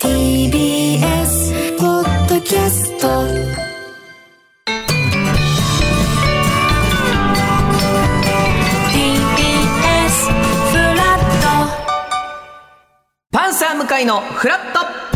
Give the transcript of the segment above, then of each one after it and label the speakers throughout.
Speaker 1: TBS ポッドキャスト。
Speaker 2: パンサー向かいのフラット。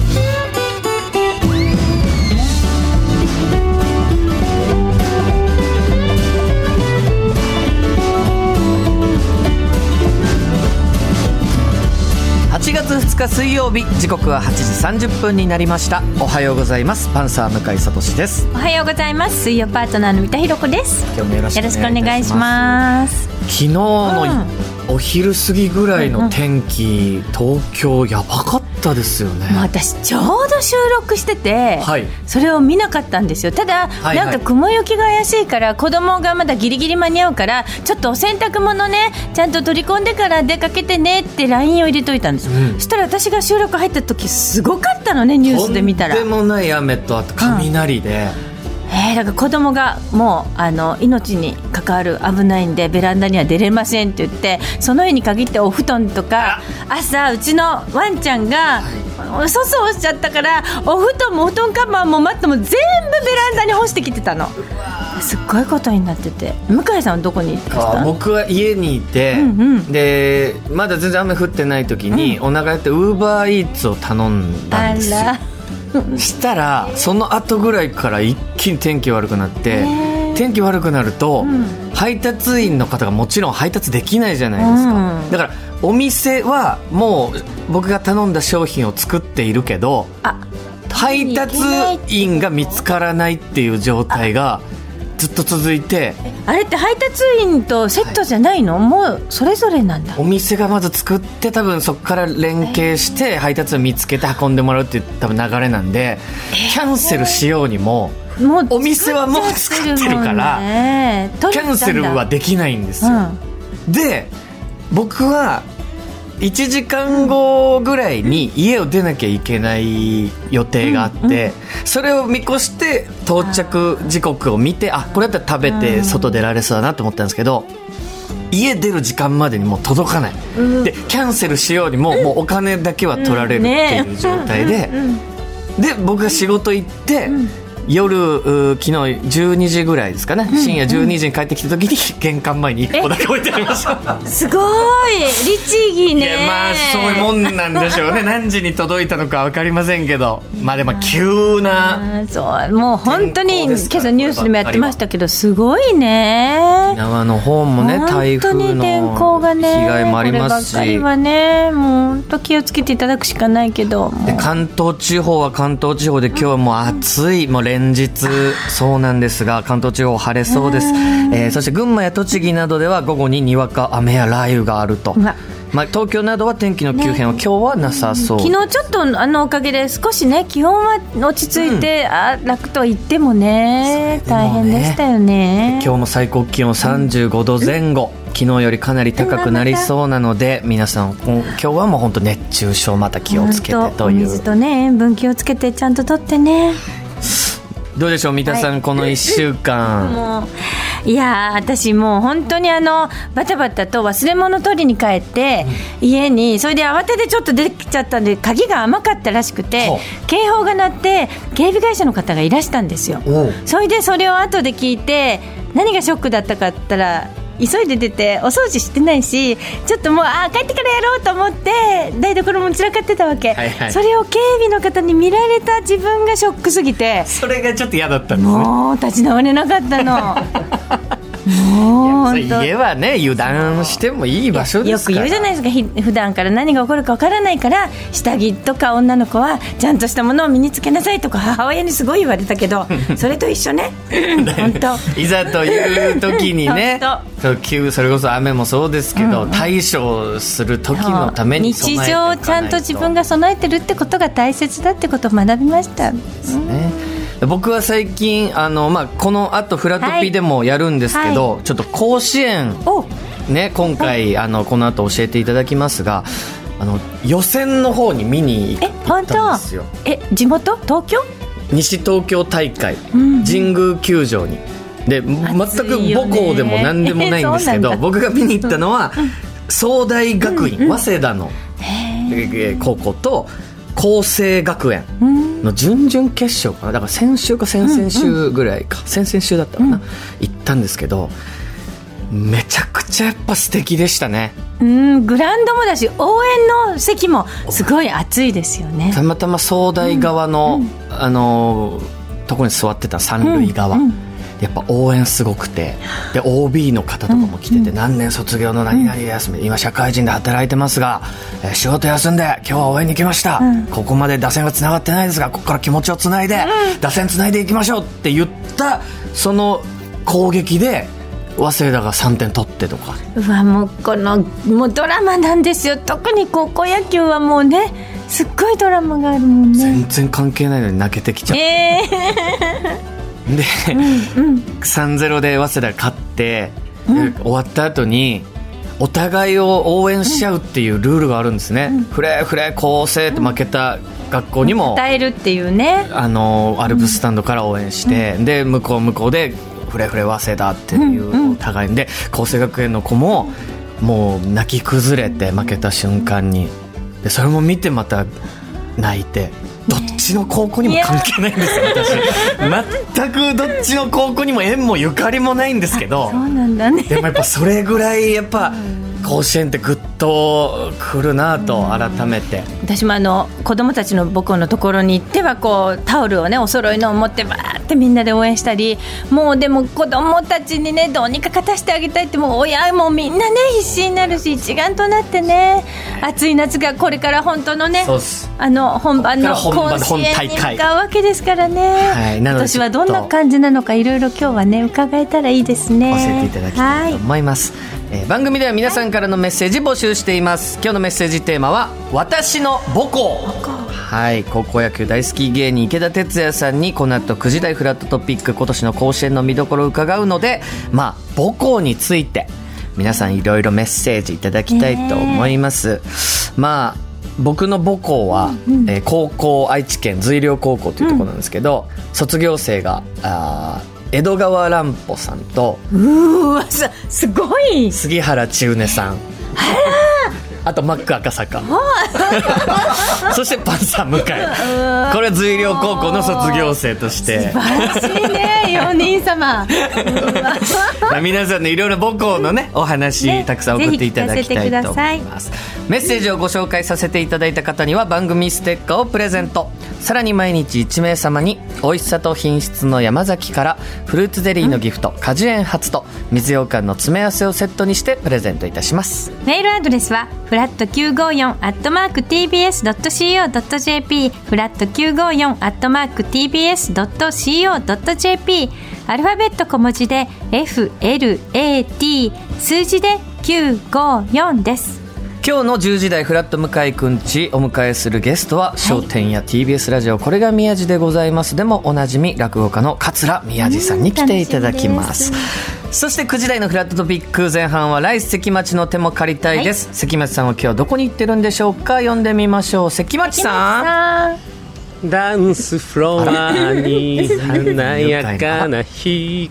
Speaker 2: 日水曜日時刻は8時30分になりました。おはようございます。パンサー向井聡です。
Speaker 3: おはようございます。水曜パートナーの三田寛子です。
Speaker 2: 今日もよろしく
Speaker 3: お願いします。
Speaker 2: 昨日のお昼過ぎぐらいの天気、東京やばかったですよね、
Speaker 3: 私ちょうど収録してて、
Speaker 2: はい。
Speaker 3: それを見なかったんですよ。ただ、
Speaker 2: はい
Speaker 3: なんか雲行きが怪しいから子供がまだギリギリ間に合うからちょっとお洗濯物ねちゃんと取り込んでから出かけてねって LINE を入れといたんですよ、
Speaker 2: うん。
Speaker 3: そしたら私が収録入った時すごかったのねニュースで見たら。
Speaker 2: とんでもない雨とあと雷で、
Speaker 3: えー、だから子供がもうあの命に関わる危ないんでベランダには出れませんって言ってその日に限ってお布団とか朝うちのワンちゃんが粗相をしちゃったからお布団もお布団カバーもマットも全部ベランダに干してきてたの。すっごいことになってて。向井さんはどこに
Speaker 2: 僕は家にいて、
Speaker 3: うんうん。
Speaker 2: でまだ全然雨降ってない時に、お腹やってウーバーイーツを頼んだ
Speaker 3: あ
Speaker 2: んですよ。
Speaker 3: ら
Speaker 2: したらその後ぐらいから一気に天気悪くなって天気悪くなると、
Speaker 3: ん。
Speaker 2: 配達員の方がもちろん配達できないじゃないですか、
Speaker 3: うん
Speaker 2: だからお店はもう僕が頼んだ商品を作っているけど
Speaker 3: あ
Speaker 2: 配達員が見つからないっていう状態がずっと続いて。
Speaker 3: あれって配達員とセットじゃないの、もうそれぞれなんだ。
Speaker 2: お店がまず作って多分そこから連携して配達を見つけて運んでもらうっていう多分流れなんでキャンセルしようにも
Speaker 3: もう
Speaker 2: お店はもう作ってるから
Speaker 3: キ
Speaker 2: キャンセルはできないんですよ、
Speaker 3: うん。
Speaker 2: で僕は1時間後ぐらいに家を出なきゃいけない予定があって、それを見越して到着時刻を見てあこれだったら食べて外出られそうだなと思ったんですけど家出る時間までにもう届かない、でキャンセルしようにももうお金だけは取られるっていう状態で、で僕が仕事行って、夜う昨日12時ぐらいですかね、深夜12時に帰ってきた時に 玄関前に1個だけ置いてありました。
Speaker 3: すごい！律儀ね。
Speaker 2: まあそういうもんなんでしょうね。何時に届いたのか分かりませんけど。まあでも急な
Speaker 3: そう。もう本当に今朝ニュースでもやってましたけどすごいね。
Speaker 2: 沖縄の方もね台風
Speaker 3: 本当に天候
Speaker 2: の被
Speaker 3: がね
Speaker 2: 害もありますし。
Speaker 3: こればはねもう本当気をつけていただくしかないけど
Speaker 2: 関東地方は関東地方で今日はもう暑い。もう連日そうなんですが関東地方晴れそうです、えーそして群馬や栃木などでは午後ににわか雨や雷雨があると。まあ、東京などは天気の急変は今日はなさそう、
Speaker 3: 昨日ちょっとあのおかげで少しね気温は落ち着いて、あ楽とは言ってもね
Speaker 2: ね。
Speaker 3: 大変でしたよね。
Speaker 2: 今日も最高気温35度前後、昨日よりかなり高くなりそうなので皆さん今今日はもう本当熱中症また気をつけてという。
Speaker 3: お水とね塩分気をつけてちゃんととってね
Speaker 2: どうでしょう三田さん、この1週間。
Speaker 3: もういやー私もう本当にあのバタバタと忘れ物取りに帰って、家にそれで慌ててちょっと出てきちゃったんで鍵が甘かったらしくて警報が鳴って警備会社の方がいらしたんですよ。それでそれを後で聞いて何がショックだったかったら急いで出てお掃除してないしちょっともうあー帰ってからやろうと思って台所も散らかってたわけ、
Speaker 2: はいはい。
Speaker 3: それを警備の方に見られた自分がショックすぎて
Speaker 2: それがちょっと嫌だったんですね。
Speaker 3: もう立ち直れなかったの
Speaker 2: 家はね油断してもいい場所で
Speaker 3: よく言うじゃないですか。ひ普段から何が起こるかわからないから下着とか女の子はちゃんとしたものを身につけなさいとか母親にすごい言われたけど それと一緒ね。本当。
Speaker 2: いざという時にね 急それこそ雨もそうですけど、対処する時のために備え
Speaker 3: 日常をちゃんと自分が備えてるってことが大切だってことを学びました、
Speaker 2: ね僕は最近あの、まあ、このあとフラットピーでもやるんですけど、ちょっと甲子園
Speaker 3: お。
Speaker 2: ね今回あのこの後教えていただきますがあの予選の方に見に行ったんですよ。
Speaker 3: え地元？東京？
Speaker 2: 西東京大会、
Speaker 3: ん
Speaker 2: 神宮球場に。で全く母校でも何でもないんですけど 僕が見に行ったのは総大学院、早稲田の、えー高校と厚生学園の準々決勝かな？だから先週か先々週ぐらいか、先々週だったかな、行ったんですけどめちゃくちゃやっぱ素敵でしたね。
Speaker 3: うんグラウンドもだし応援の席もすごい暑いですよね。
Speaker 2: たまたま総大側の、あのとこに座ってた三塁側、やっぱ応援すごくてで OB の方とかも来てて、何年卒業の何々です、今社会人で働いてますが、えー仕事休んで今日は応援に来ました、ここまで打線がつながってないですがここから気持ちをつないで、打線つないでいきましょうって言ったその攻撃で早稲田が3点取ってとか。
Speaker 3: うわもうこのもうドラマなんですよ。特に高校野球はもうねすっごいドラマがあるもんね。
Speaker 2: 全然関係ないのに泣けてきちゃって。
Speaker 3: えー、
Speaker 2: で、3-0で早稲田が勝って、で終わった後にお互いを応援しちゃうっていうルールがあるんですね、フレーフレー構成って負けた学校にも、
Speaker 3: 伝えるっていうね。
Speaker 2: あのアルプススタンドから応援して、で向こう向こうでフレフレ早稲田っていうお互いにで厚生学園の子ももう泣き崩れて負けた瞬間に。でそれも見てまた泣いてどっちの高校にも関係ないんですよ私。全くどっちの高校にも縁もゆかりもないんですけど。
Speaker 3: そうなんだね。
Speaker 2: でもやっぱそれぐらいやっぱ甲子園ってぐっとくるなと改めて。
Speaker 3: 私もあの子供たちの母校のところに行ってはこうタオルをねお揃いのを持ってバーってみんなで応援したりもうでも子供たちにねどうにか勝たせてあげたいってもう親もみんなね必死になるし一丸となってね暑い夏がこれから本当のねあの本番の甲子園に向かうわけですからね、今年はどんな感じなのかいろいろ今日はね伺えたらいいですね。
Speaker 2: 教えていただきたいと思います、えー番組では皆さんからのメッセージ募集しています。今日のメッセージテーマは「私の母校」はい高校野球大好き芸人池田哲也さんにこの後9時台フラットトピック今年の甲子園の見どころを伺うのでまあ母校について皆さんいろいろメッセージいただきたいと思います、まあ僕の母校は、えー高校愛知県随陵高校というところなんですけど、卒業生があー江戸川乱歩さんと
Speaker 3: うーわすすごい。
Speaker 2: 杉原千畝さんあとマック赤坂。そしてパンサー向井。これは随陵高校の卒業生として。
Speaker 3: 素晴らしいね 4人様。
Speaker 2: 皆さんのいろいろ母校のねお話、
Speaker 3: ね。
Speaker 2: たくさん送っていただきたいと思います。メッセージをご紹介させていただいた方には番組ステッカーをプレゼント。さらに毎日1名様に美味しさと品質の山崎からフルーツゼリーのギフト、果樹園初と水羊羹の詰め合わせをセットにしてプレゼントいたします。
Speaker 3: メールアドレスはフラット954アットマーク TBS.CO.JP フラット954アットマーク TBS.CO.JP アルファベット小文字で FLAT 数字で954です。
Speaker 2: 今日の10時台フラット向井くんちお迎えするゲストは笑点や TBS ラジオこれが宮地でございます。でもおなじみ落語家の桂宮治さんに来ていただきますそして9時台のフラットトピック前半は来関町の手も借りたいです、関町さんは今日はどこに行ってるんでしょうか？読んでみましょう。関町さん。
Speaker 3: さ
Speaker 4: ダンスフロアに華やかな光。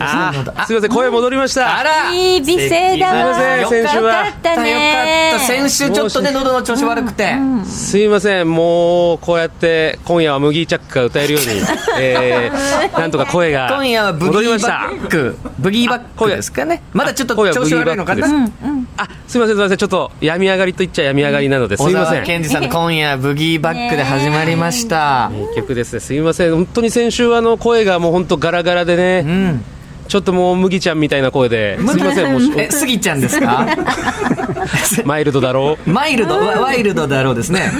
Speaker 4: あ
Speaker 2: あ
Speaker 4: すみません声戻りました。
Speaker 2: あら。
Speaker 3: いい美声だわ。
Speaker 4: すいません先週は
Speaker 3: よかったね。
Speaker 2: よかった。先週ちょっとね喉の調子悪くて、
Speaker 4: すいませんもうこうやって今夜は麦チャックが歌えるように、えー、なんとか声が
Speaker 2: 今夜はブギー
Speaker 4: 戻りました。
Speaker 2: バックブギーバックですかね。まだちょっと調子悪いのかな。
Speaker 4: ブギーバックですあすいませんすいません。ちょっと病み上がりと言っちゃ病み上がりなのです
Speaker 2: 小
Speaker 4: いません。
Speaker 2: 沢健二さんの今夜ブギーバックで始まりました、
Speaker 4: 名曲ですねすいません。本当に先週はあの声がもう本当ガラガラでね、
Speaker 2: うん
Speaker 4: ちょっともう麦ちゃんみたいな声で、すいません、もう
Speaker 2: え、スギちゃんですか？
Speaker 4: マイルドだろう。
Speaker 2: マイルド、ワワイルドだろうですね。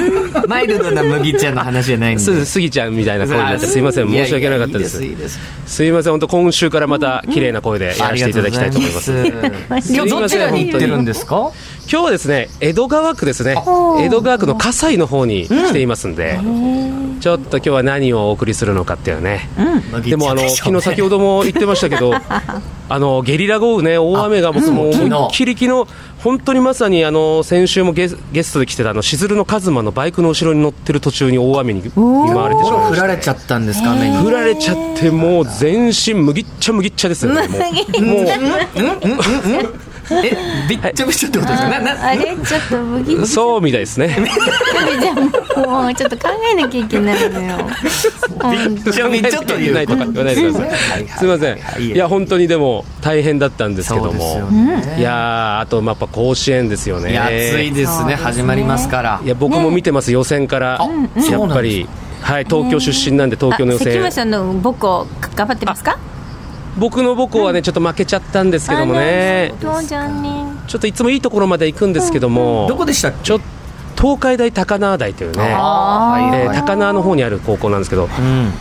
Speaker 2: マイルドな麦ちゃんの話じゃないんで。
Speaker 4: す、スギちゃんみたいな声になって、すいません、申し訳なかったです。
Speaker 2: す、いいです。
Speaker 4: すいません、本当今週からまた綺麗な声でやらせていただきたいと思います。
Speaker 2: 今日どちらに行ってるんですか？
Speaker 4: 今日はですね、江戸川区ですね。江戸川区の葛西の方に来ていますんで、ちょっと今日は何をお送りするのかっていうね。でもあの昨日先ほども言ってましたけど、あのゲリラ豪雨ね大雨がもう思いっきり昨日。本当にまさにあの先週もゲスゲストで来てたあのしずるのカズマのバイクの後ろに乗ってる途中に大雨に見舞われてしまいま
Speaker 2: 降。られちゃったんですか、雨に。
Speaker 4: 降られちゃってもう全身麦っちゃ麦っちゃですよね。もう。もう。
Speaker 2: え、びっちょびちょってことですか？な、な、
Speaker 3: あれ？ちょっと麦
Speaker 4: そうみたいですね。
Speaker 3: じゃあもうちょっと考えなきゃいけないのよ
Speaker 2: びっちょびちょという。
Speaker 4: 言わないとか言わないでください。すみません。いや本当にでも大変だったんですけど
Speaker 2: そうですよ
Speaker 4: も、
Speaker 2: ね。
Speaker 4: いやーあとまあやっぱ甲子園ですよね。
Speaker 2: いや、暑いですね、始まりますから。
Speaker 4: い。や僕も見てます予選から。やっぱり。はい東京出身なんで東京の予選。
Speaker 3: 関村。さんの母校頑張ってますか？
Speaker 4: 僕の母校はねちょっと負けちゃったんですけどもね、
Speaker 3: そうじゃんね
Speaker 4: ちょっといつもいいところまで行くんですけども、
Speaker 2: どこでしたっけ？
Speaker 4: ちょ東海大高輪台というね。えー高輪の方にある高校なんですけど、
Speaker 2: うん。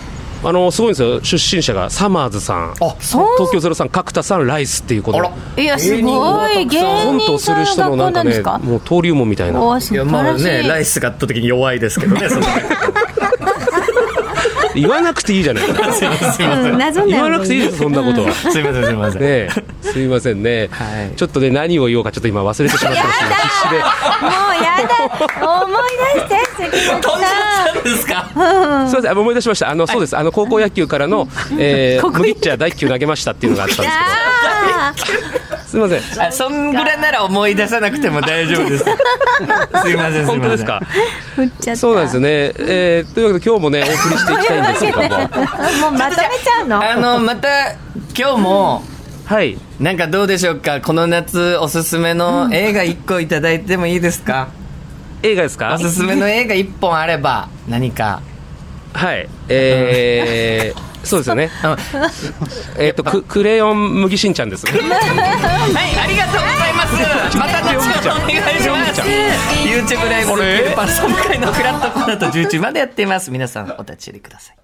Speaker 4: あのすごいんですよ。出身者がサマーズさん。東京ゼロさん角田さんライスっていうこと
Speaker 3: いやすごい。芸
Speaker 4: コント
Speaker 3: 人さんの
Speaker 4: する人のなんかね
Speaker 3: なんですか
Speaker 4: もう登竜門みたいな。
Speaker 2: い。や、まあね、ライスが圧倒的に弱いですけどね、その
Speaker 4: 言わなくていいじゃないですか。
Speaker 2: すいません。
Speaker 4: 言わなくていいですそんなことは。
Speaker 2: すいません、すいません。
Speaker 4: ねえ。すいませんね、
Speaker 2: はい。
Speaker 4: ちょっとね何を言おうかちょっと今忘れてしまってます。けど必死で
Speaker 3: もうやだ思い出して関本さん。
Speaker 2: ですか？
Speaker 4: すみませんあ思い出しました。あの、そうです。あの高校野球からの、えー、麦茶第一球投げましたっていうのがあったんです
Speaker 3: あ
Speaker 4: けど。すみません。
Speaker 2: あそんぐらいなら思い出さなくても大丈夫です。すいません、すいません。
Speaker 4: 本当ですか？
Speaker 3: ー振っちゃった。
Speaker 4: そうなんですよね、えー、というわけで今日もねお送りしていきたいんですけども。
Speaker 3: もうまとめちゃうの？
Speaker 2: あの、また、今日も、
Speaker 4: はい。
Speaker 2: なんかどうでしょうか？この夏おすすめの映画1個いただいてもいいですか、
Speaker 4: 映画ですか？
Speaker 2: おすすめの 映画1本あれば何か。
Speaker 4: はい。えー、そうですよね。
Speaker 2: あ
Speaker 4: えっ、とククレヨン麦しんちゃんです
Speaker 2: はいありがとうございます。また後ほどお願いします。YouTube ライブスッキリパーソン会のフラットコーナーと11までやっています。皆さんお立ち寄りください